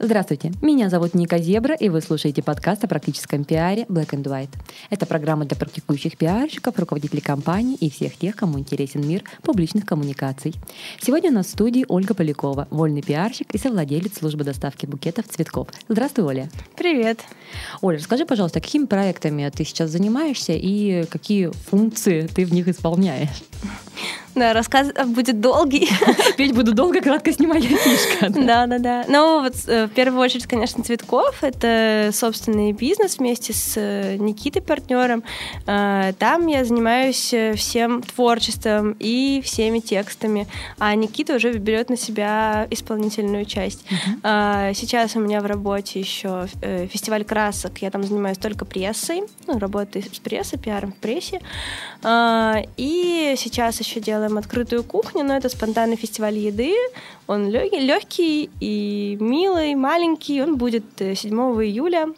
Здравствуйте, меня зовут Ника Зебра, и вы слушаете подкаст о практическом пиаре Black and White. Это программа для практикующих пиарщиков, руководителей компаний и всех тех, кому интересен мир публичных коммуникаций. Сегодня у нас в студии Ольга Полякова, вольный пиарщик и совладелец службы доставки букетов цветков. Здравствуй, Оля. Привет. Оля, расскажи, пожалуйста, какими проектами ты сейчас занимаешься и какие функции ты в них исполняешь? Да, рассказ будет долгий. Петь буду долго, кратко снимать фишка. Да, да, да. Ну, вот э, в первую очередь, конечно, Цветков. Это собственный бизнес вместе с э, Никитой, партнером. Э, там я занимаюсь всем творчеством и всеми текстами. А Никита уже берет на себя исполнительную часть. Uh-huh. Сейчас у меня в работе еще фестиваль красок. Я там занимаюсь только прессой. Ну, работаю с прессой, пиаром в прессе. И сейчас еще делаю делаем открытую кухню, но это спонтанный фестиваль еды. Он легкий и милый, маленький. Он будет 7 э, июля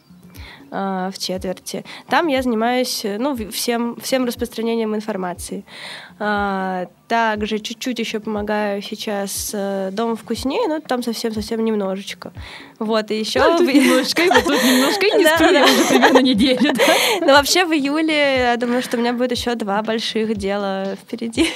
э, в четверти. Там я занимаюсь ну, всем, всем распространением информации. А, также чуть-чуть еще помогаю сейчас э, Дому вкуснее, но там совсем-совсем немножечко. Вот, и еще... Ну, тут немножко, и тут немножко, и не сплю уже примерно неделю. Ну, вообще в июле, я думаю, что у меня будет еще два больших дела впереди.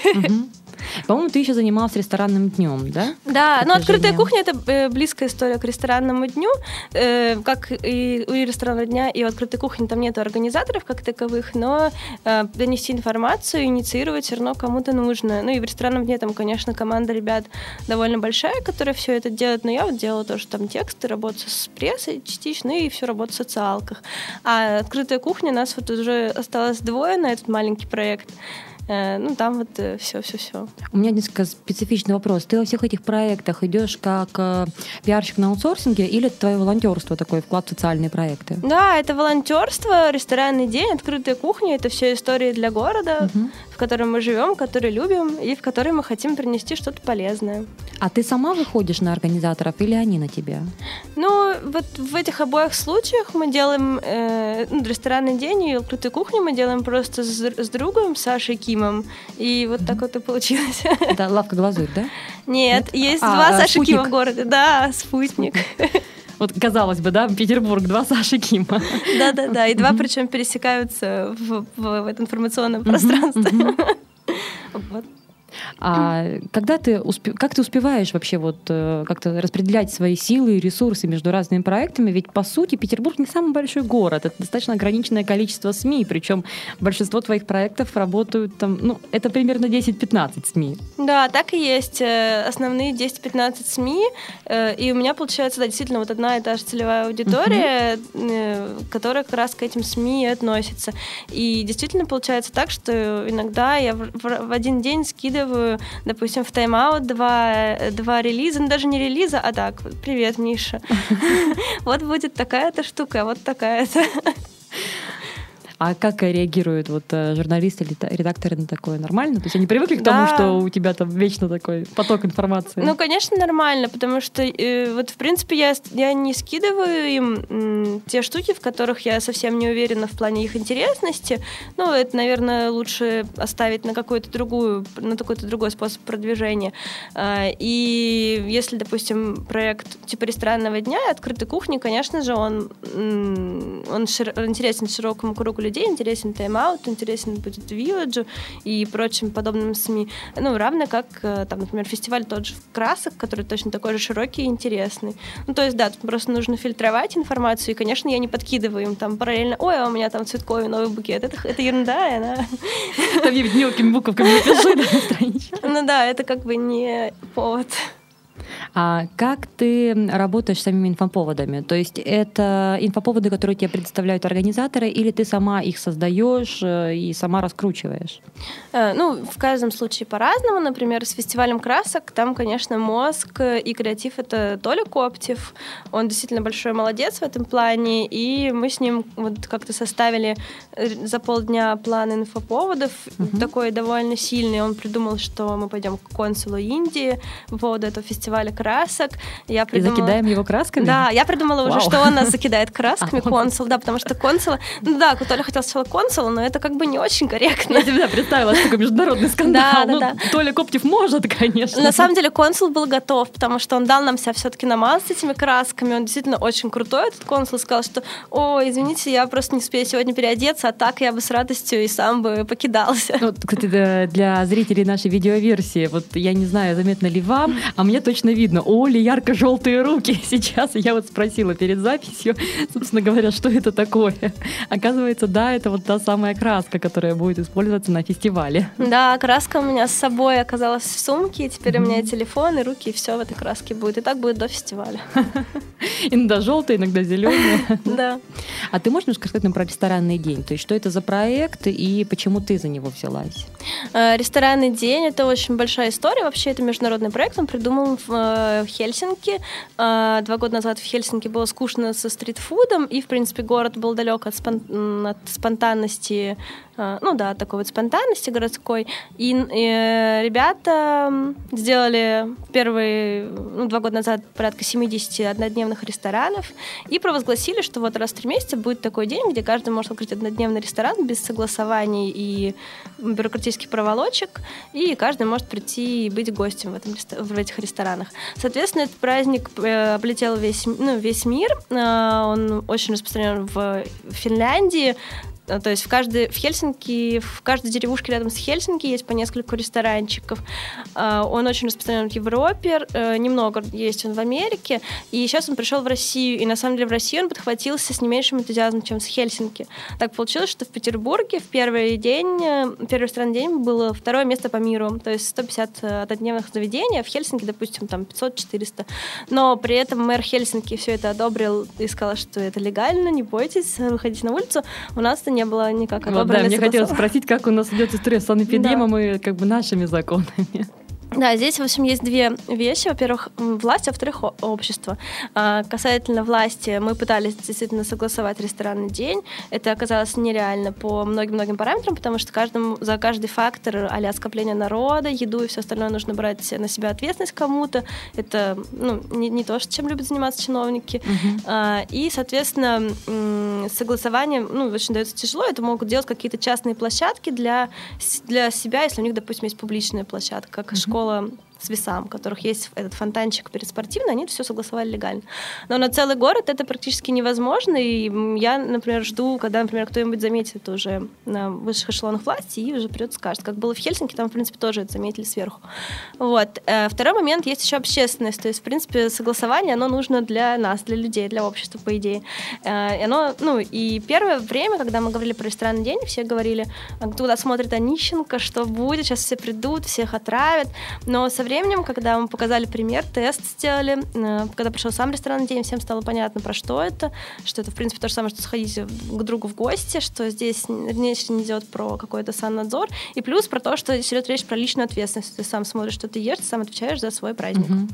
По-моему, ты еще занималась ресторанным днем, да? Да, но ну, открытая кухня это э, близкая история к ресторанному дню. Э, как и у ресторанного дня, и у открытой кухни там нету организаторов как таковых, но э, донести информацию, инициировать все равно кому-то нужно. Ну и в ресторанном дне там, конечно, команда ребят довольно большая, которая все это делает, но я вот делала тоже там тексты, работаю с прессой частично и все работаю в социалках. А открытая кухня, нас вот уже осталось двое на этот маленький проект. Э, ну, там вот все-все-все. Э, У меня несколько специфичный вопрос. Ты во всех этих проектах идешь как э, пиарщик на аутсорсинге или это твое волонтерство, такой вклад в социальные проекты? Да, это волонтерство, ресторанный день, открытая кухня, это все истории для города, угу. В котором мы живем, который любим и в который мы хотим принести что-то полезное. А ты сама выходишь на организаторов или они на тебя? Ну, вот в этих обоих случаях мы делаем э, ну, ресторанный день и открытую кухню мы делаем просто с, с другом, Сашей Ки Кимом. И вот так вот и получилось. Да, лавка глазурь, да? Нет, Нет? есть а, два а, Саши Кима в городе. Да, спутник. Вот казалось бы, да, Петербург, два Саши Кима. Да, да, да. И два причем пересекаются в, в, в это информационном пространстве. Вот. А когда ты успе... как ты успеваешь вообще вот э, как-то распределять свои силы и ресурсы между разными проектами? Ведь по сути Петербург не самый большой город, это достаточно ограниченное количество СМИ, причем большинство твоих проектов работают там, ну это примерно 10-15 СМИ. Да, так и есть. Э, основные 10-15 СМИ, э, и у меня получается, да, действительно вот одна и та же целевая аудитория, uh-huh. которая как раз к этим СМИ относится. И действительно получается так, что иногда я в, в один день скидываю скидываю, допустим, в тайм-аут два, два релиза, ну даже не релиза, а так, привет, Миша. Вот будет такая-то штука, вот такая-то. А как реагируют вот э, журналисты или редакторы на такое? Нормально? То есть они привыкли к тому, что у тебя там вечно такой поток информации? Ну, конечно, нормально, потому что э, вот, в принципе, я, я не скидываю им м, те штуки, в которых я совсем не уверена в плане их интересности. Ну, это, наверное, лучше оставить на какую-то другую, на какой-то другой способ продвижения. А, и если, допустим, проект типа ресторанного дня, открытой кухни, конечно же, он, он шир, интересен широкому кругу людей, интересен тайм-аут, интересен будет Вилладжу и прочим подобным СМИ. Ну, равно как, э, там, например, фестиваль тот же красок, который точно такой же широкий и интересный. Ну, то есть, да, тут просто нужно фильтровать информацию, и, конечно, я не подкидываю им там параллельно, ой, а у меня там цветковый новый букет. Это, это ерунда, и она... Там мелкими буковками напиши на страничке. Ну да, это как бы не повод. А как ты работаешь с самими инфоповодами? То есть это инфоповоды, которые тебе предоставляют организаторы, или ты сама их создаешь э, и сама раскручиваешь? Э, ну, в каждом случае по-разному. Например, с фестивалем красок там, конечно, мозг и креатив — это Толя Коптев. Он действительно большой молодец в этом плане, и мы с ним вот как-то составили э, за полдня план инфоповодов, угу. такой довольно сильный. Он придумал, что мы пойдем к консулу Индии по поводу этого фестиваля красок красок. Я И придумала... закидаем его красками? Да, я придумала уже, Вау. что он нас закидает красками, А, он- консул, да, потому что консул... Ну да, Толя хотел сначала консула, но это как бы не очень корректно. Я себе представила такой международный скандал. Да, да, Ну, да. Толя Коптев может, конечно. На самом деле консул был готов, потому что он дал нам себя все-таки намазать этими красками. Он действительно очень крутой, этот консул. Сказал, что, ой, извините, я просто не успею сегодня переодеться, а так я бы с радостью и сам бы покидался. Ну, кстати, да, для зрителей нашей видеоверсии, вот я не знаю, заметно ли вам, а мне точно видно, у Оли ярко-желтые руки сейчас. Я вот спросила перед записью, собственно говоря, что это такое. Оказывается, да, это вот та самая краска, которая будет использоваться на фестивале. Да, краска у меня с собой оказалась в сумке, и теперь у меня телефон, и руки, и все в этой краске будет. И так будет до фестиваля. Иногда желтые, иногда зеленые. Да. А ты можешь немножко сказать нам про ресторанный день? То есть, что это за проект и почему ты за него взялась? Э, Ресторанный день — это очень большая история. Вообще, это международный проект. Он придумал э, в Хельсинки. Э, Два года назад в Хельсинки было скучно со стритфудом, и, в принципе, город был далек от, спон- от спонтанности, э, ну да, от такой вот спонтанности городской. И э, ребята сделали первые, ну, два года назад порядка 70 однодневных ресторанов и провозгласили, что вот раз в три месяца будет такой день, где каждый может открыть однодневный ресторан без согласований и бюрократических проволочек, и каждый может прийти и быть гостем в, этом, в этих ресторанах. Соответственно, этот праздник э, облетел весь, ну, весь мир, Э, он очень распространен в Финляндии, то есть в каждой в Хельсинки, в каждой деревушке рядом с Хельсинки есть по нескольку ресторанчиков. Э, Он очень распространен в Европе, э, немного есть он в Америке, и сейчас он пришел в Россию, и на самом деле в России он подхватился с не меньшим энтузиазмом, чем с Хельсинки. Так получилось, что в Петербурге в первый день, э, первый ресторанный день было второе место по миру, то есть 150 однодневных заведений, а в Хельсинки, допустим, там 500-400. Но при этом мэр Хельсинки все это одобрил и сказал, что это легально, не бойтесь, выходите на улицу. У нас не было никак. Вот, да, мне хотелось спросить, как у нас идет история с санэпидемом и как бы нашими законами. Да, здесь, в общем, есть две вещи. Во-первых, власть, а во-вторых, общество. А, Касательно власти, мы пытались действительно согласовать ресторанный день. Это оказалось нереально по многим-многим параметрам, потому что каждому, за каждый фактор а скопления народа, еду и все остальное нужно брать на себя ответственность кому-то. Это ну, не, не то, чем любят заниматься чиновники. А, И, соответственно, согласование ну, очень дается тяжело. Это могут делать какие-то частные площадки для, для себя, если у них, допустим, есть публичная площадка, как школа школа с весам, у которых есть этот фонтанчик перед спортивной, они все согласовали легально. Но на целый город это практически невозможно, и я, например, жду, когда, например, кто-нибудь заметит уже на высших эшелонах власти и уже придет скажет. Как было в Хельсинки, там, в принципе, тоже это заметили сверху. Вот. Э, Второй момент, есть еще общественность, то есть, в принципе, согласование, оно нужно для нас, для людей, для общества, по идее. Э, И оно, ну, и первое время, когда мы говорили про ресторанный день, все говорили, «А туда смотрит Онищенко, что будет, сейчас все придут, всех отравят. Но со временем, когда мы показали пример, тест сделали, э, когда пришел сам ресторанный день, всем стало понятно, про что это, что это, в принципе, то же самое, что сходить к другу в гости, что здесь речь не идет про какой-то саннадзор, и плюс про то, что здесь идет речь про личную ответственность. Ты сам смотришь, что ты ешь, ты сам отвечаешь за свой праздник. Мгм.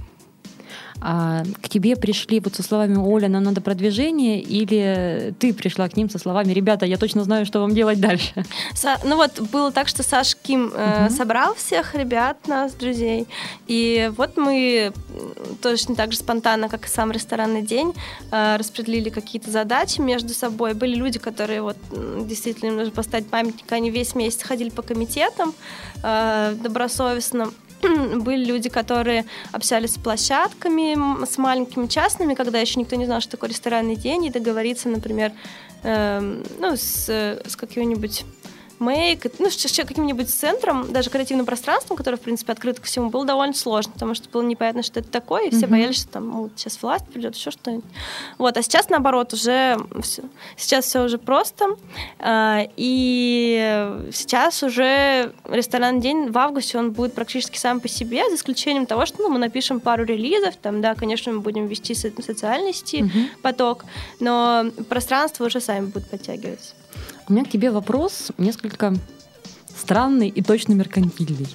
А к тебе пришли вот со словами «Оля, нам надо продвижение» или ты пришла к ним со словами «Ребята, я точно знаю, что вам делать дальше»? Са- ну вот было так, что Саш Ким э, Мгм. собрал всех ребят, нас, друзей, и вот мы точно так же спонтанно, как и сам ресторанный день, э, распределили какие-то задачи между собой. Были люди, которые вот действительно им нужно поставить памятник, они весь месяц ходили по комитетам э, добросовестно. Были люди, которые общались с площадками, с маленькими частными, когда еще никто не знал, что такое ресторанный день, и договориться, например, эм, ну, с, с каким-нибудь мейк, ну, с каким-нибудь центром, даже креативным пространством, которое, в принципе, открыто ко всему, было довольно сложно, потому что было непонятно, что это такое, и все Мгм. боялись, что там вот, сейчас власть придет, еще что-нибудь. Вот, а сейчас, наоборот, уже всё- сейчас все уже просто, а, и сейчас уже ресторанный день в августе, он будет практически сам по себе, за исключением того, что ну, мы напишем пару релизов, там, да, конечно, мы будем вести со- социальный стиль, Мгм. поток, но пространство уже сами будут подтягиваться. У меня к тебе вопрос несколько странный и точно меркантильный.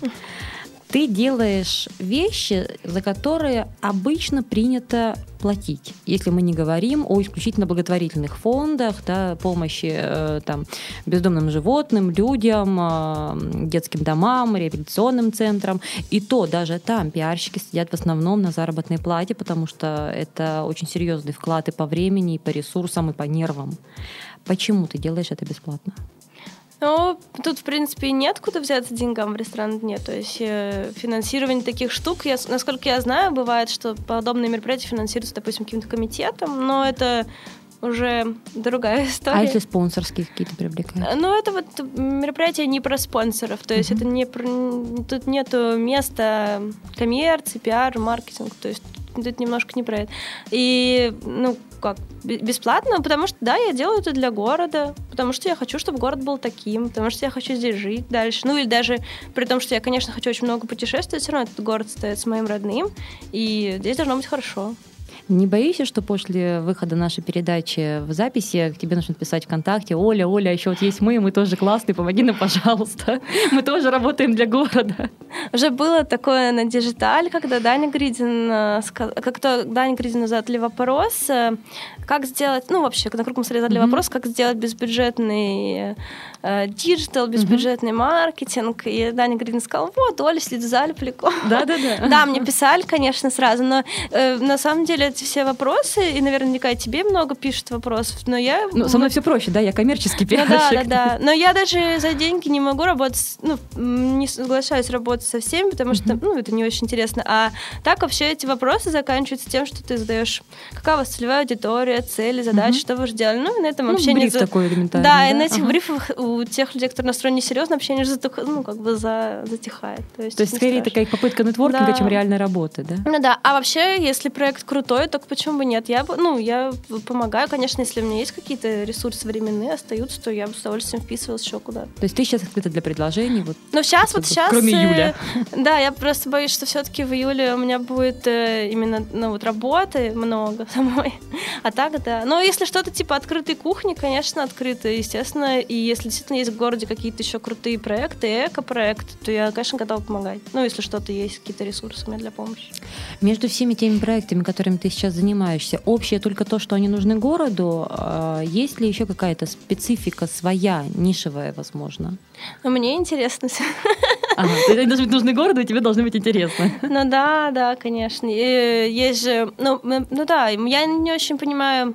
Ты делаешь вещи, за которые обычно принято платить. Если мы не говорим о исключительно благотворительных фондах, да, помощи э, там, бездомным животным, людям, э, детским домам, реабилитационным центрам. И то даже там пиарщики сидят в основном на заработной плате, потому что это очень серьезный вклад и по времени, и по ресурсам, и по нервам. Почему ты делаешь это бесплатно? Ну, тут, в принципе, нет куда взяться деньгам в ресторан нет. То есть э, финансирование таких штук, я, насколько я знаю, бывает, что подобные мероприятия финансируются, допустим, каким-то комитетом, но это уже другая история. А если спонсорские какие-то привлекают? Ну, это вот мероприятие не про спонсоров, то есть mm-hmm. это не про... Тут нету места коммерции, пиар, маркетинг, то есть тут немножко не про это. И, ну, как, бесплатно, потому что, да, я делаю это для города, потому что я хочу, чтобы город был таким, потому что я хочу здесь жить дальше. Ну, или даже при том, что я, конечно, хочу очень много путешествовать, все равно этот город остается моим родным, и здесь должно быть хорошо. Не боишься, что после выхода нашей передачи в записи к тебе начнут писать ВКонтакте, Оля, Оля, еще вот есть мы, мы тоже классные, помоги нам, пожалуйста. Мы тоже работаем для города. Уже было такое на Digital, когда Даня Гридин, э, как-то Даня Гридин задали вопрос, э, как сделать, ну вообще, на круглом столе задали mm-hmm. вопрос, как сделать безбюджетный э, digital, безбюджетный mm-hmm. маркетинг. И Даня Гридин сказал, вот, Оля сидит в зале, прикол. Да-да-да. Да, мне писали, конечно, сразу, но на самом деле эти все вопросы, и наверняка тебе много пишут вопросов, но я... Ну, со мной все проще, да, я коммерческий пиарщик. Ну, да, да, да. Но я даже за деньги не могу работать, ну, не соглашаюсь работать со всеми, потому что, mm-hmm. ну, это не очень интересно. А так вообще эти вопросы заканчиваются тем, что ты задаешь, какая у вас целевая аудитория, цели, задачи, что вы ждали. Ну, и на этом ну, общение... бриф такой элементарный. Да, да, и на этих ага. брифах у тех людей, которые настроены несерьезно, общение же затух... ну, как бы за... затихает. То есть, То есть скорее страшно. такая попытка нетворкинга, да. чем реальная работа, да? Ну да, а вообще, если проект крутой, то почему бы нет? Я ну, я помогаю, конечно, если у меня есть какие-то ресурсы временные остаются, то я бы с удовольствием вписывалась еще куда-то. То есть ты сейчас открыта для предложений? Вот, ну, сейчас, вот сейчас... Кроме июля. Да, я просто боюсь, что все-таки в июле у меня будет э, именно, ну, вот работы много самой. А так, да. Но если что-то типа открытой кухни, конечно, открыто, естественно. И если действительно есть в городе какие-то еще крутые проекты, эко-проекты, то я, конечно, готова помогать. Ну, если что-то есть, какие-то ресурсы у меня для помощи. Между всеми теми проектами, которыми ты сейчас занимаешься, общее только то, что они нужны городу, а есть ли еще какая-то специфика своя, нишевая, возможно? Ну, мне интересно. Ага, они должны быть нужны городу, и тебе должны быть интересны. Ну да, да, конечно. И есть же, ну, ну да, я не очень понимаю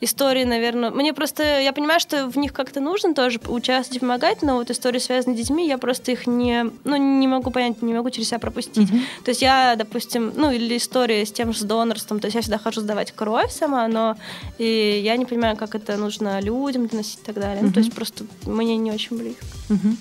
истории, наверное. Мне просто, я понимаю, что в них как-то нужно тоже участвовать, помогать, но вот истории, связанные с детьми, я просто их не, ну, не могу понять, не могу через себя пропустить. Mm-hmm. То есть я, допустим, ну, или история с тем же с донорством, то есть я всегда хожу сдавать кровь сама, но и я не понимаю, как это нужно людям доносить и так далее. Mm-hmm. Ну, то есть просто мне не очень близко. Mm-hmm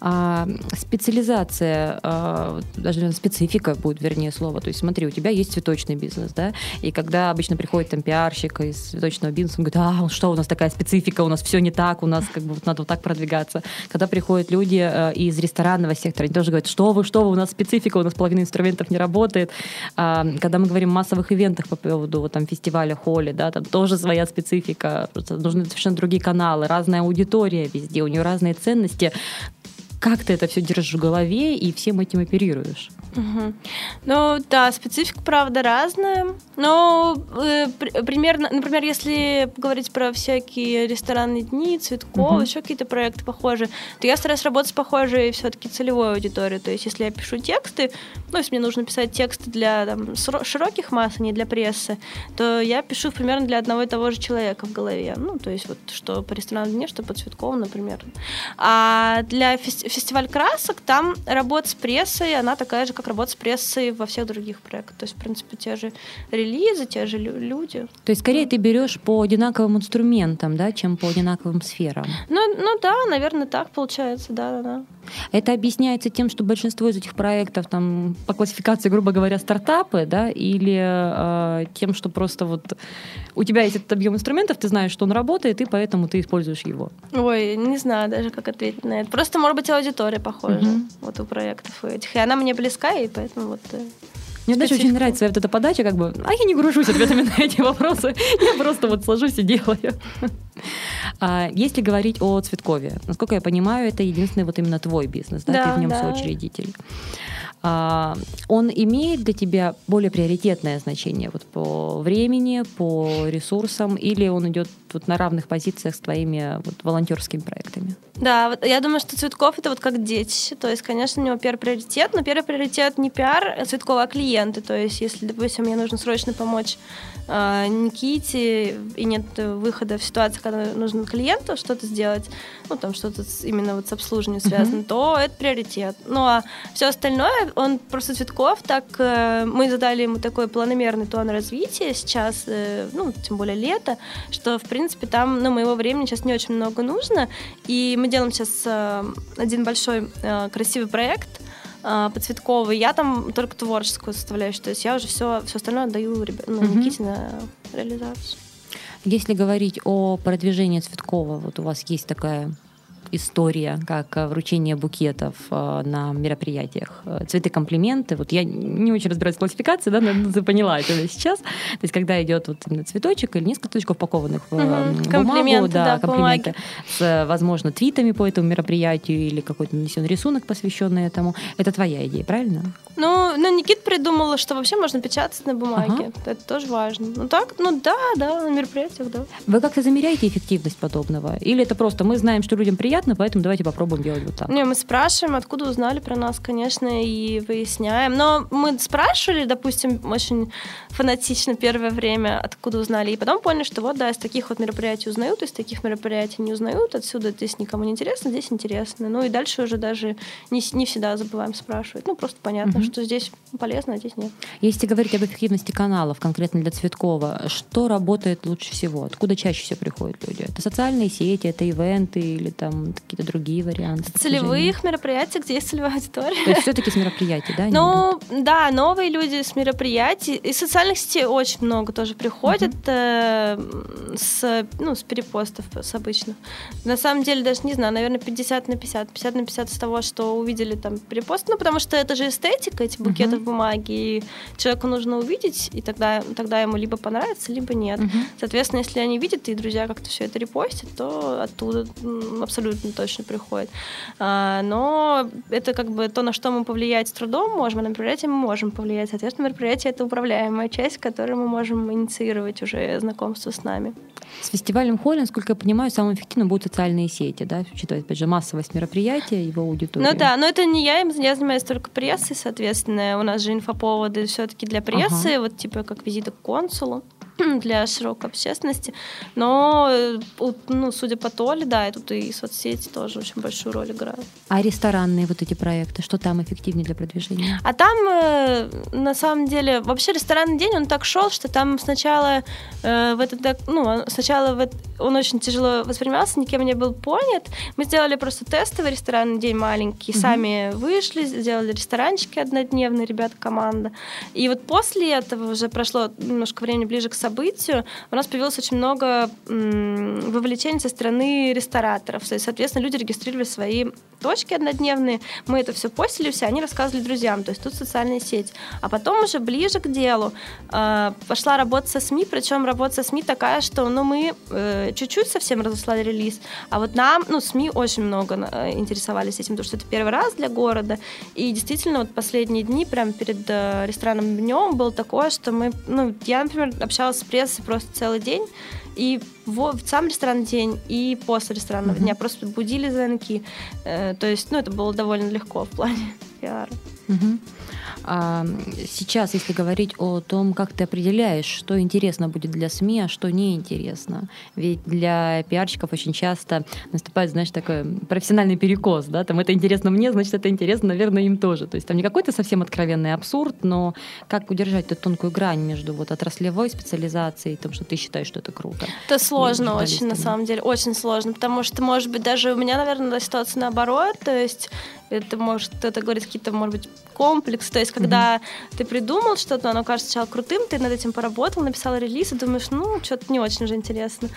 а, специализация, а, даже специфика будет, вернее, слово. То есть смотри, у тебя есть цветочный бизнес, да, и когда обычно приходит там пиарщик из цветочного бизнеса, он говорит, а, что у нас такая специфика, у нас все не так, у нас как бы вот надо вот так продвигаться. Когда приходят люди а, из ресторанного сектора, они тоже говорят, что вы, что вы, у нас специфика, у нас половина инструментов не работает. А, когда мы говорим о массовых ивентах по поводу вот, там фестиваля, холли, да, там тоже своя специфика, нужны совершенно другие каналы, разная аудитория везде, у нее разные ценности как ты это все держишь в голове и всем этим оперируешь? Угу. Ну да, специфика, правда, разная. Но э, при, примерно, например, если говорить про всякие ресторанные дни, Цветков, угу. еще какие-то проекты похожие, то я стараюсь работать с похожей все-таки целевой аудиторией. То есть, если я пишу тексты, ну, если мне нужно писать тексты для там, широких масс, а не для прессы, то я пишу примерно для одного и того же человека в голове. Ну, то есть, вот что по ресторанным дне, что по Цветкову, например. А для фести фестиваль красок, там работа с прессой, она такая же, как работа с прессой во всех других проектах. То есть, в принципе, те же релизы, те же люди. То есть, скорее, ты берешь по одинаковым инструментам, да, чем по одинаковым сферам? Ну, ну да, наверное, так получается, да, да, да. Это объясняется тем, что большинство из этих проектов там по классификации, грубо говоря, стартапы, да, или э, тем, что просто вот у тебя есть этот объем инструментов, ты знаешь, что он работает, и поэтому ты используешь его. Ой, не знаю даже, как ответить на это. Просто, может быть, аудитория похожа угу. вот у проектов этих. И она мне близка, и поэтому вот... Мне даже очень нравится вот эта подача, как бы, а я не гружусь ответами на эти вопросы, я просто вот сложусь и делаю. А если говорить о Цветкове, насколько я понимаю, это единственный вот именно твой бизнес, да, ты в нем соучредитель. А, он имеет для тебя более приоритетное значение вот по времени, по ресурсам, или он идет вот на равных позициях с твоими вот волонтерскими проектами? Да, вот я думаю, что Цветков это вот как дети. То есть, конечно, у него первый приоритет, но первый приоритет не пиар а Цветкова, а клиенты. То есть, если, допустим, мне нужно срочно помочь э, Никите, и нет выхода в ситуации, когда нужно клиенту что-то сделать, ну, там что-то именно вот с обслуживанием связано, uh-huh. то это приоритет. Ну, а все остальное, он просто Цветков, так э, мы задали ему такой планомерный тон развития сейчас, э, ну, тем более лето, что, в принципе, там, ну, моего времени сейчас не очень много нужно, и мы делаем сейчас э, один большой э, красивый проект, э, по Цветковой. Я там только творческую составляющую, то есть я уже все, все остальное отдаю ребят, ну, mm-hmm. Никите на реализацию. Если говорить о продвижении Цветкова, вот у вас есть такая история, как э, вручение букетов э, на мероприятиях. Э, цветы комплименты. Вот я не очень разбираюсь в классификации, да, но поняла это сейчас. То есть, когда идет вот именно цветочек или несколько цветочков упакованных в угу. бумагу, да, да комплименты с, возможно, твитами по этому мероприятию или какой-то нанесен рисунок, посвященный этому. Это твоя идея, правильно? Ну, ну Никит придумала, что вообще можно печатать на бумаге. Ага. Это тоже важно. Ну так, ну да, да, на мероприятиях, да. Вы как-то замеряете эффективность подобного? Или это просто мы знаем, что людям приятно, приятно, поэтому давайте попробуем делать вот так. Не, мы спрашиваем, откуда узнали про нас, конечно, и выясняем. Но мы спрашивали, допустим, очень фанатично первое время, откуда узнали, и потом поняли, что вот, да, из таких вот мероприятий узнают, из таких мероприятий не узнают, отсюда здесь никому не интересно, здесь интересно. Ну и дальше уже даже не, не всегда забываем спрашивать. Ну, просто понятно, угу. что здесь полезно, а здесь нет. Если говорить об эффективности каналов, конкретно для Цветкова, что работает лучше всего? Откуда чаще всего приходят люди? Это социальные сети, это ивенты или там какие-то другие варианты? Целевых мероприятий, где есть целевая аудитория. То есть все-таки с мероприятий, да? Ну, да, новые люди с мероприятий. И социальных сетей очень много тоже приходят uh-huh. э, с, ну, с перепостов, с обычных. На самом деле, даже не знаю, наверное, 50 на 50. 50 на 50 с того, что увидели там перепост. Ну, потому что это же эстетика, эти букеты uh-huh. бумаги. И человеку нужно увидеть, и тогда, тогда ему либо понравится, либо нет. Uh-huh. Соответственно, если они видят, и друзья как-то все это репостят, то оттуда абсолютно точно приходит. А, но это как бы то, на что мы повлиять с трудом можем, а на мероприятие мы можем повлиять. Соответственно, мероприятие — это управляемая часть, которую мы можем инициировать уже знакомство с нами. С фестивалем Холли, насколько я понимаю, самым эффективным будут социальные сети, да, учитывая, опять же, массовость мероприятия, его аудиторию. Ну да, но это не я, я занимаюсь только прессой, соответственно, у нас же инфоповоды все-таки для прессы, ага. вот типа как визиты к консулу. для широкой общественности. Но, э, ну, судя по Толе, да, и тут и соцсети тоже очень большую роль играют. А ресторанные вот эти проекты, что там эффективнее для продвижения? А там, э, на самом деле, вообще ресторанный день, он так шел, что там сначала э, в этот, ну, сначала в, он очень тяжело воспринимался, никем не был понят. Мы сделали просто тестовый ресторанный день маленький, угу. сами вышли, сделали ресторанчики однодневные, ребята, команда. И вот после этого уже прошло немножко времени ближе к событию, событию у нас появилось очень много вовлечений со стороны рестораторов. То соответственно, люди регистрировали свои точки однодневные, мы это все постили, все, они рассказывали друзьям, то есть тут социальная сеть. А потом уже ближе к делу э, пошла работа со СМИ, причем работа со СМИ такая, что ну, мы э, чуть-чуть совсем разослали релиз, а вот нам, ну, СМИ очень много э, интересовались этим, потому что это первый раз для города, и действительно вот последние дни, прямо перед э, ресторанным днем было такое, что мы, ну, я, например, общалась с прессой просто целый день, и в, в сам ресторанный день, и после ресторанного mm-hmm. дня просто будили звонки. Э, то есть, ну, это было довольно легко в плане пиара. Mm-hmm. А сейчас, если говорить о том, как ты определяешь, что интересно будет для СМИ, а что неинтересно. Ведь для пиарщиков очень часто наступает, знаешь, такой профессиональный перекос, да, там это интересно мне, значит, это интересно, наверное, им тоже. То есть там не какой-то совсем откровенный абсурд, но как удержать эту тонкую грань между вот отраслевой специализацией и тем, что ты считаешь, что это круто. Это сложно очень, на самом деле, очень сложно, потому что, может быть, даже у меня, наверное, ситуация наоборот, то есть это может кто-то говорит какие-то, может быть, комплексы. То есть, когда mm-hmm. ты придумал что-то, оно кажется сначала крутым, ты над этим поработал, написал релиз, и думаешь, ну, что-то не очень уже интересно.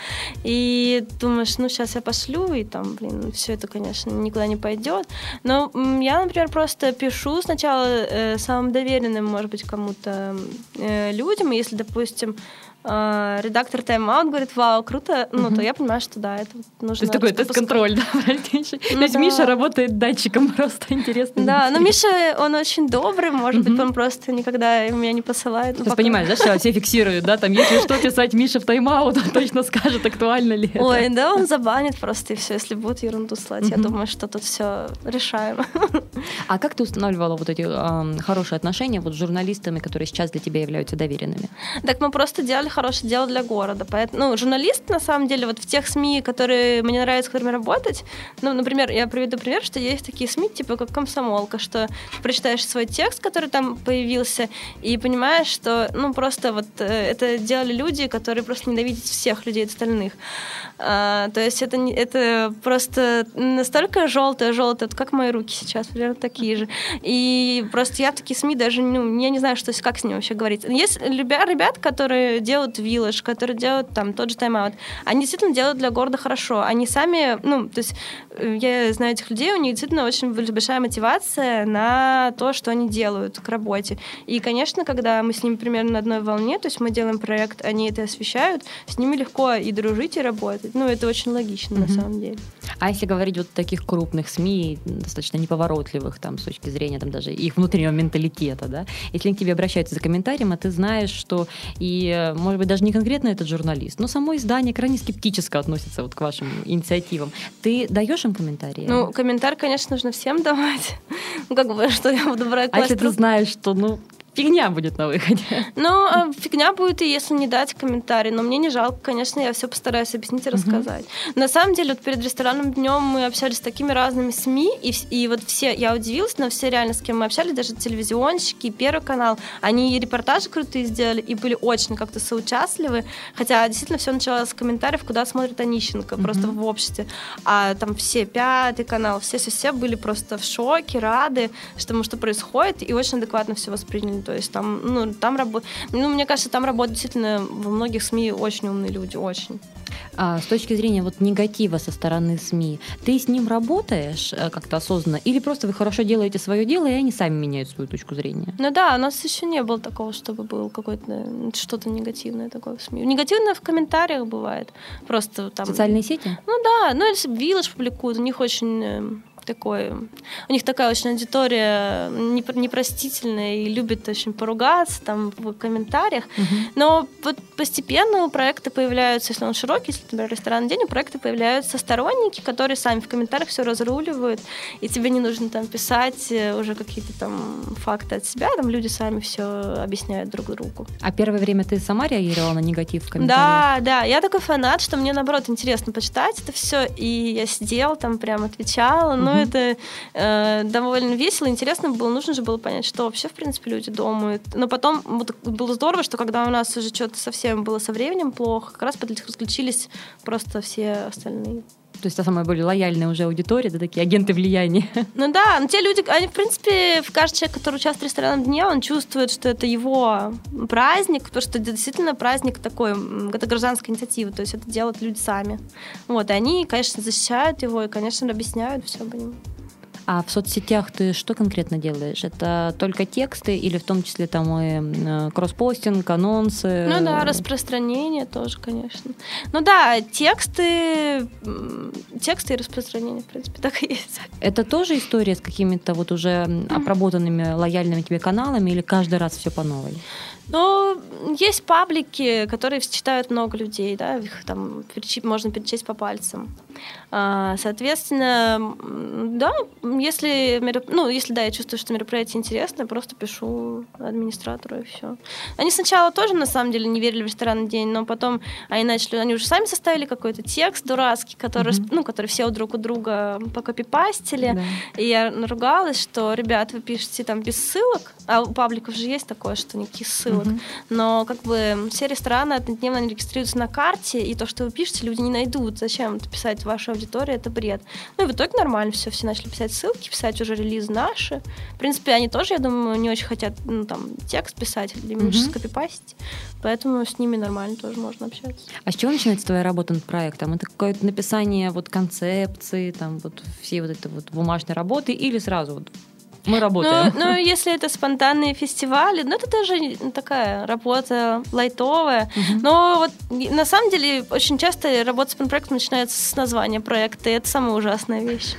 И думаешь, ну, сейчас я пошлю, и там, блин, все это, конечно, никуда не пойдет. Но я, например, просто пишу сначала э, самым доверенным, может быть, кому-то э, людям, и если, допустим, э, редактор Out говорит, вау, круто, ну, Мгм. то я понимаю, что да, это нужно... То есть такой запускать. тест-контроль, да, простейший. То Ну есть да. Миша работает датчиком просто интересно. Да, но Миша, он очень добрый, может быть, он просто никогда меня не посылает. Ну, пока- понимаешь, да, что все фиксируют, да, там, если что писать Миша в тайм-аут, он точно скажет, актуально ли это. Ой, да, он забанит просто и все, если будут ерунду слать. Я думаю, что тут все решаемо. А как ты устанавливала вот эти хорошие отношения вот с журналистами, которые сейчас для тебя являются доверенными? Так мы просто делали хорошее дело для города. Поэтому, ну, журналист, на самом деле, вот в тех СМИ, которые мне нравится, с которыми работать, ну, например, я приведу пример, что есть такие СМИ, типа как «Комсомолка», что прочитаешь свой текст, который там появился, и понимаешь, что, ну, просто вот э, это делали люди, которые просто ненавидят всех людей остальных. А, то есть это, это просто настолько желтое, желтое, вот как мои руки сейчас, примерно такие же. И просто я в такие СМИ даже, ну, я не знаю, что, как с ними вообще говорить. Есть ребят, которые делают виллаж, которые делают там тот же тайм-аут. Они действительно делают для города хорошо. Они сами, ну, то есть э, я знаю этих людей, у них действительно очень большая мотивация на то, что они делают к работе. И, конечно, когда мы с ними примерно на одной волне, то есть мы делаем проект, они это освещают, с ними легко и дружить, и работать. Ну, это очень логично, на Мгм. самом деле. А если говорить вот таких крупных СМИ, достаточно неповоротливых там с точки зрения там даже их внутреннего менталитета, да, если они к тебе обращаются за комментарием, а ты знаешь, что и, э, может быть, даже не конкретно этот журналист, но само издание крайне скептически относится вот к вашим инициативам, ты даешь им комментарии? Ну, комментарий, конечно, нужно всем давать. Ну, как бы, что я буду брать а если ты знаешь, что, ну, фигня будет на выходе? Ну, а, фигня будет и если не дать комментарий. Но мне не жалко, конечно, я все постараюсь объяснить и рассказать. На самом деле, вот перед ресторанным днем мы общались с такими разными СМИ, и, и вот все, я удивилась, но все реально, с кем мы общались, даже телевизионщики, Первый канал, они и репортажи крутые сделали, и были очень как-то соучастливы, хотя действительно все началось с комментариев, куда смотрит Онищенко, просто в обществе. А там все, Пятый канал, все-все-все были просто в шоке, рады, что, что происходит, и очень адекватно все восприняли. То есть там, ну, там работа... Ну, мне кажется, там работают действительно во многих СМИ очень умные люди, очень. А с точки зрения вот негатива со стороны СМИ, ты с ним работаешь э, как-то осознанно или просто вы хорошо делаете свое дело, и они сами меняют свою точку зрения? Ну да, у нас еще не было такого, чтобы был какой-то м, что-то негативное такое в СМИ. Негативное в комментариях бывает. Просто там... Социальные сети? Ну да, ну если Виллаж публикует, у них очень э, такой, у них такая очень аудитория непр- непростительная и любит очень поругаться там в комментариях. Но вот постепенно у проекта появляются, если он широкий, если, например, ресторан день, у проекта появляются сторонники, которые сами в комментариях все разруливают, и тебе не нужно там писать э, уже какие-то там факты от себя, там люди сами все объясняют друг другу. А первое время ты сама реагировала на негатив в комментариях? Да, да, я такой фанат, что мне наоборот интересно почитать это все, и я сидела там прям отвечала, но Мгм. это э, довольно весело, интересно было, нужно же было понять, что вообще в принципе люди думают. Но потом вот было здорово, что когда у нас уже что-то совсем было со временем плохо, как раз подключились просто все остальные. То есть та самая более лояльная уже аудитория, да, такие агенты влияния. Ну да, но те люди, они, в принципе, в каждый человек, который участвует в ресторанном дне, он чувствует, что это его праздник, потому что это действительно праздник такой, это гражданская инициатива, то есть это делают люди сами. Вот, и они, конечно, защищают его и, конечно, объясняют все по нему. А в соцсетях ты что конкретно делаешь? Это только тексты или в том числе там и э, кросспостинг, анонсы? Ну да, распространение тоже, конечно. Ну да, тексты, тексты и распространение, в принципе, так и есть. Это тоже история с какими-то вот уже обработанными лояльными тебе каналами или каждый раз все по новой? Ну, есть паблики, которые читают много людей, да, их там можно перечесть по пальцам. А, Соответственно, да, если, ну, если, да, я чувствую, что мероприятие интересное, просто пишу администратору и все. Они сначала тоже, на самом деле, не верили в ресторанный день, но потом они начали, они уже сами составили какой-то текст дурацкий, который, Мгм. ну, который все друг у друга покопипастили. Да. И я наругалась, что, ребят, вы пишете там без ссылок, а у пабликов же есть такое, что никаких ссылок. Мгм. Но как бы все рестораны однодневно регистрируются на карте, и то, что вы пишете, люди не найдут. Зачем это писать ваша аудитория, это бред. Ну и в итоге нормально все, все начали писать ссылки, писать уже релизы наши. В принципе, они тоже, я думаю, не очень хотят ну, там, текст писать или меньше скопипастить, поэтому с ними нормально тоже можно общаться. А с чего начинается твоя работа над проектом? Это какое-то написание вот концепции, там вот всей вот этой вот бумажной работы или сразу вот Мы работаем. Ну, ну, если это спонтанные фестивали, ну, это даже такая работа лайтовая. Угу. Но вот на самом деле очень часто работа с проектом начинается с названия проекта, и это самая ужасная вещь.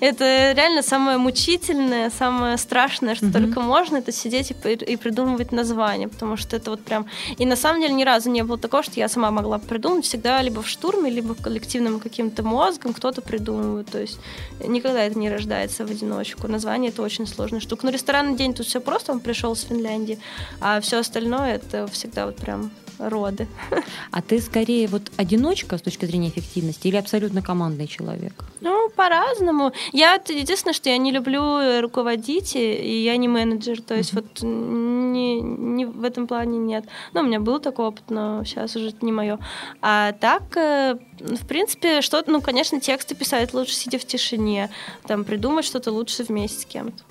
Это реально самое мучительное, самое страшное, что угу. только можно, это сидеть и, и придумывать название, потому что это вот прям... И на самом деле ни разу не было такого, что я сама могла придумать, всегда либо в штурме, либо коллективным каким-то мозгом кто-то придумывает, то есть никогда это не рождается в одиночку. Название это очень сложная штука. Но ресторанный день тут все просто, он пришел с Финляндии, а все остальное это всегда вот прям роды. А ты скорее вот одиночка с точки зрения эффективности или абсолютно командный человек? Ну, по-разному. Я единственное, что я не люблю руководить, и я не менеджер, то есть mm-hmm. вот не, не в этом плане нет. Ну, у меня был такой опыт, но сейчас уже не мое. А так, э, в принципе, что-то, ну, конечно, тексты писать лучше сидя в тишине, там придумать что-то лучше вместе с кем-то.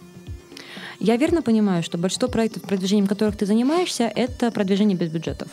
Я верно понимаю, что большинство проектов, продвижением которых ты занимаешься, это продвижение без бюджетов?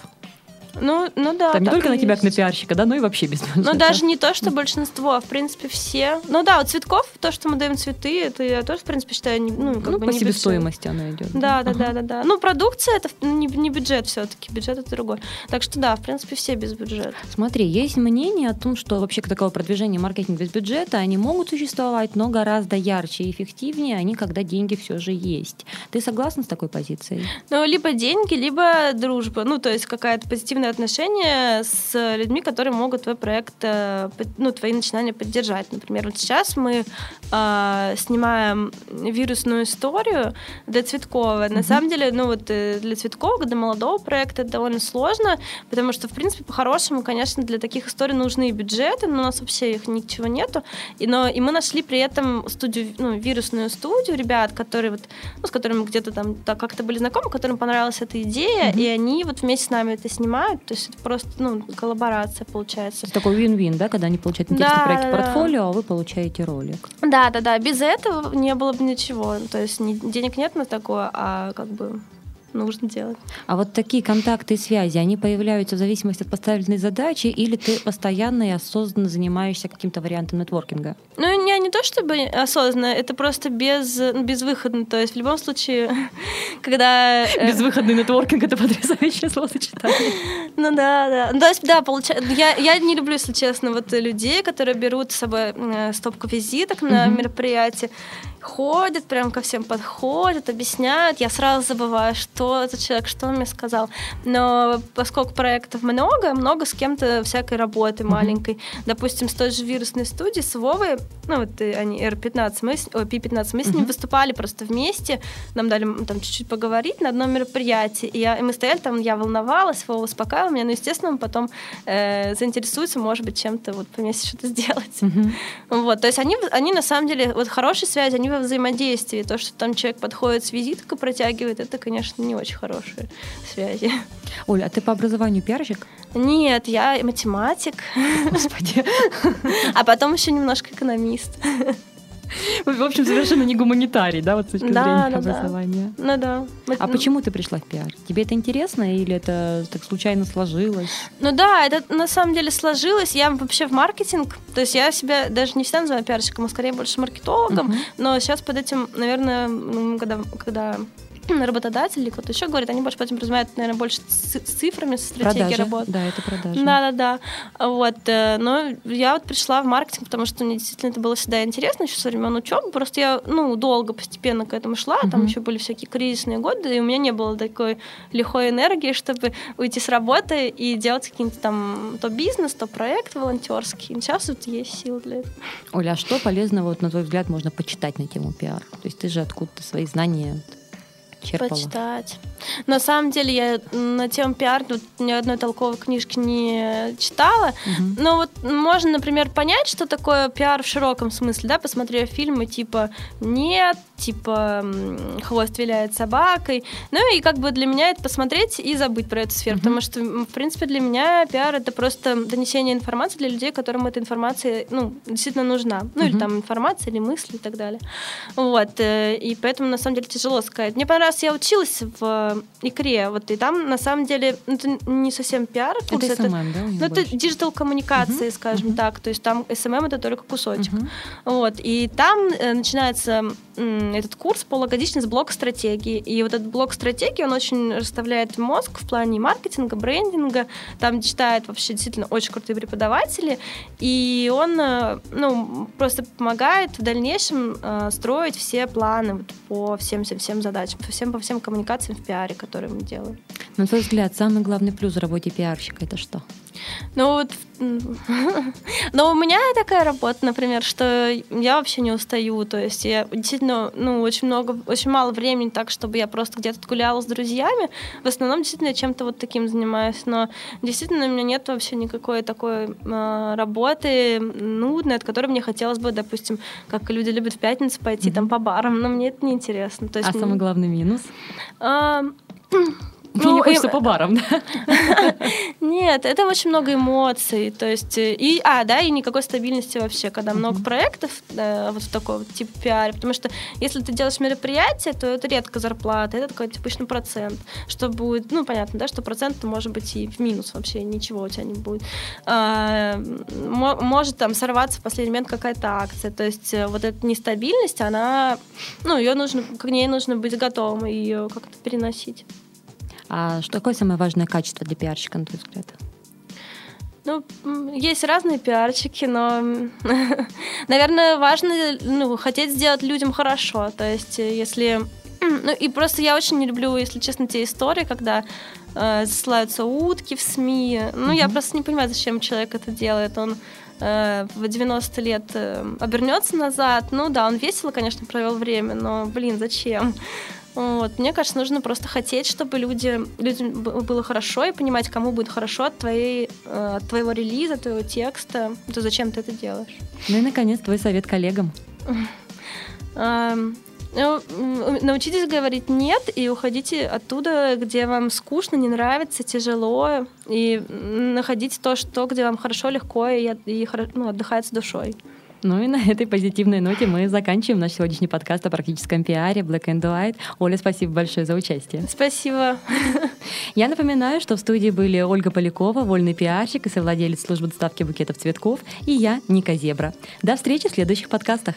Ну, ну да. Там не только на тебя, как на пиарщика, да, но и вообще без. Ну, даже не то, что большинство, а в принципе все. Ну да, вот цветков, то, что мы даем цветы, это я тоже, в принципе, считаю, ну, как ну, бы по не себестоимости оно идет. Да, да, да, да, да. Ну, продукция это не, не бюджет все-таки, бюджет это другой. Так что да, в принципе, все без бюджета. Смотри, есть мнение о том, что вообще такого продвижения маркетинг без бюджета, они могут существовать, но гораздо ярче и эффективнее они, когда деньги все же есть. Ты согласна с такой позицией? Ну, либо деньги, либо дружба. Ну, то есть какое-то позитивное отношение с людьми, которые могут твой проект, э, ну, твои начинания поддержать. Например, вот сейчас мы э, снимаем вирусную историю для Цветкова. Mm-hmm. На самом деле, ну вот э, для Цветкова, для молодого проекта это довольно сложно, потому что, в принципе, по-хорошему, конечно, для таких историй нужны бюджеты, но у нас вообще их ничего нету. И, но, и мы нашли при этом студию, ну, вирусную студию ребят, которые вот, ну, с которыми где-то там так как-то были знакомы, которым понравилась эта идея, mm-hmm. и они вот вместе с нами это снимают. То есть это просто ну, коллаборация получается. Это такой вин-вин, да, когда они получают интересный да, проект да, портфолио, а вы получаете ролик. Да, да, да. Без этого не было бы ничего. То есть денег нет на такое, а как бы нужно делать. А вот такие контакты и связи, они появляются в зависимости от поставленной задачи или ты постоянно и осознанно занимаешься каким-то вариантом нетворкинга? Ну, не, не то чтобы осознанно, это просто без, безвыходно. То есть в любом случае, когда... Э, Безвыходный нетворкинг — это потрясающее словосочетание. Ну да, да. Ну, то есть, да, получается... Я, я не люблю, если честно, вот людей, которые берут с собой э, стопку визиток на мероприятие ходят, прям ко всем подходят, объясняют. Я сразу забываю, что этот человек, что он мне сказал. Но поскольку проектов много, много с кем-то всякой работы маленькой. Mm-hmm. Допустим, с той же вирусной студии, с Вовой, ну вот они R15, мы, о, P15, мы с ним mm-hmm. выступали просто вместе. Нам дали там чуть-чуть поговорить на одном мероприятии. И, я, и мы стояли там, я волновалась, Вова успокаивал меня, но, естественно, он потом э, заинтересуется, может быть, чем-то вот вместе что-то сделать. Mm-hmm. Вот, то есть они, они на самом деле, вот хорошие связи, они во взаимодействии. То, что там человек подходит с визиткой, протягивает, это, конечно, не очень хорошие связи. Оля, а ты по образованию пиарщик? Нет, я математик. Господи. А потом еще немножко экономист. В общем, совершенно не гуманитарий, да, вот с точки да, зрения да, образования. Да. Ну да. А ну... почему ты пришла в пиар? Тебе это интересно или это так случайно сложилось? Ну да, это на самом деле сложилось. Я вообще в маркетинг, то есть я себя даже не всегда называю пиарщиком, а скорее больше маркетологом, uh-huh. но сейчас под этим, наверное, когда, когда работодатель или кто-то еще говорит, они больше потом подразумевают, наверное, больше с цифрами, с стратегией продажи. работы. Да, это продажи. Да-да-да. Вот. Э, но я вот пришла в маркетинг, потому что мне действительно это было всегда интересно еще со времен учебы. Просто я, ну, долго постепенно к этому шла, там еще были всякие кризисные годы, и у меня не было такой лихой энергии, чтобы уйти с работы и делать какие-то там то бизнес, то проект волонтерский. Сейчас вот есть силы для этого. Оля, а что полезного, вот, на твой взгляд, можно почитать на тему пиар? То есть ты же откуда-то свои знания черпала? Почитать. На самом деле я на тему пиар тут ни одной толковой книжки не читала. Угу. Но вот можно, например, понять, что такое пиар в широком смысле, да, посмотрев фильмы типа «Нет», типа «Хвост виляет собакой». Ну и как бы для меня это посмотреть и забыть про эту сферу, угу. потому что, в принципе, для меня пиар — это просто донесение информации для людей, которым эта информация, ну, действительно нужна. Ну угу. или там информация, или мысли и так далее. Вот. Э, и поэтому, на самом деле, тяжело сказать. Мне понравилось, я училась в ИКРе, вот, и там, на самом деле, ну, это не совсем пиар курс, это, SMM, это, да, ну, это digital коммуникации, uh-huh, скажем uh-huh. так, то есть там SMM это только кусочек, uh-huh. вот, и там э, начинается этот курс полугодичный с блок стратегии. И вот этот блок стратегии, он очень расставляет мозг в плане маркетинга, брендинга. Там читают вообще действительно очень крутые преподаватели. И он э, ну, просто помогает в дальнейшем э, строить все планы вот по всем-всем-всем задачам, по всем, по всем коммуникациям в пиаре, которые мы делаем. На твой взгляд, самый главный плюс в работе пиарщика это что? Ну вот, но у меня такая работа, например, что я вообще не устаю, то есть я действительно, ну, очень много, очень мало времени так, чтобы я просто где-то гуляла с друзьями, в основном действительно чем-то вот таким занимаюсь, но действительно у меня нет вообще никакой такой э, работы нудной, от которой мне хотелось бы, допустим, как люди любят в пятницу пойти mm-hmm. там по барам, но мне это неинтересно. То есть а мне... самый главный минус? А, ну, не хочется и... по барам, да? Нет, это очень много эмоций. То есть, э, и, а, да, и никакой стабильности вообще, когда много проектов, да, вот в такой вот тип пиар. Потому что если ты делаешь мероприятие, то это редко зарплата, это такой типичный процент. Что будет, ну, понятно, да, что процент может быть и в минус вообще, ничего у тебя не будет. А, может там сорваться в последний момент какая-то акция. То есть э, вот эта нестабильность, она, ну, ее нужно, к ней нужно быть готовым и ее как-то переносить. А что такое самое важное качество для пиарщика, на твой взгляд? Ну, есть разные пиарчики, но, наверное, важно ну, хотеть сделать людям хорошо. То есть, э, если... Ну, и просто я очень не люблю, если честно, те истории, когда э, засылаются утки в СМИ. Ну, mm-hmm. я просто не понимаю, зачем человек это делает. Он э, в 90 лет э, обернется назад. Ну да, он весело, конечно, провел время, но, блин, зачем? Вот. Мне кажется, нужно просто хотеть, чтобы люди, людям было хорошо и понимать, кому будет хорошо от, твоей, э, от твоего релиза, твоего текста. То зачем ты это делаешь? Ну и, наконец, твой совет коллегам. Ну, научитесь говорить нет и уходите оттуда, где вам скучно, не нравится, тяжело, и находите то, что, где вам хорошо, легко и, и ну, отдыхается душой. Ну и на этой позитивной ноте мы заканчиваем наш сегодняшний подкаст о практическом пиаре Black and White. Оля, спасибо большое за участие. Спасибо. Я напоминаю, что в студии были Ольга Полякова, вольный пиарщик и совладелец службы доставки букетов цветков, и я, Ника Зебра. До встречи в следующих подкастах.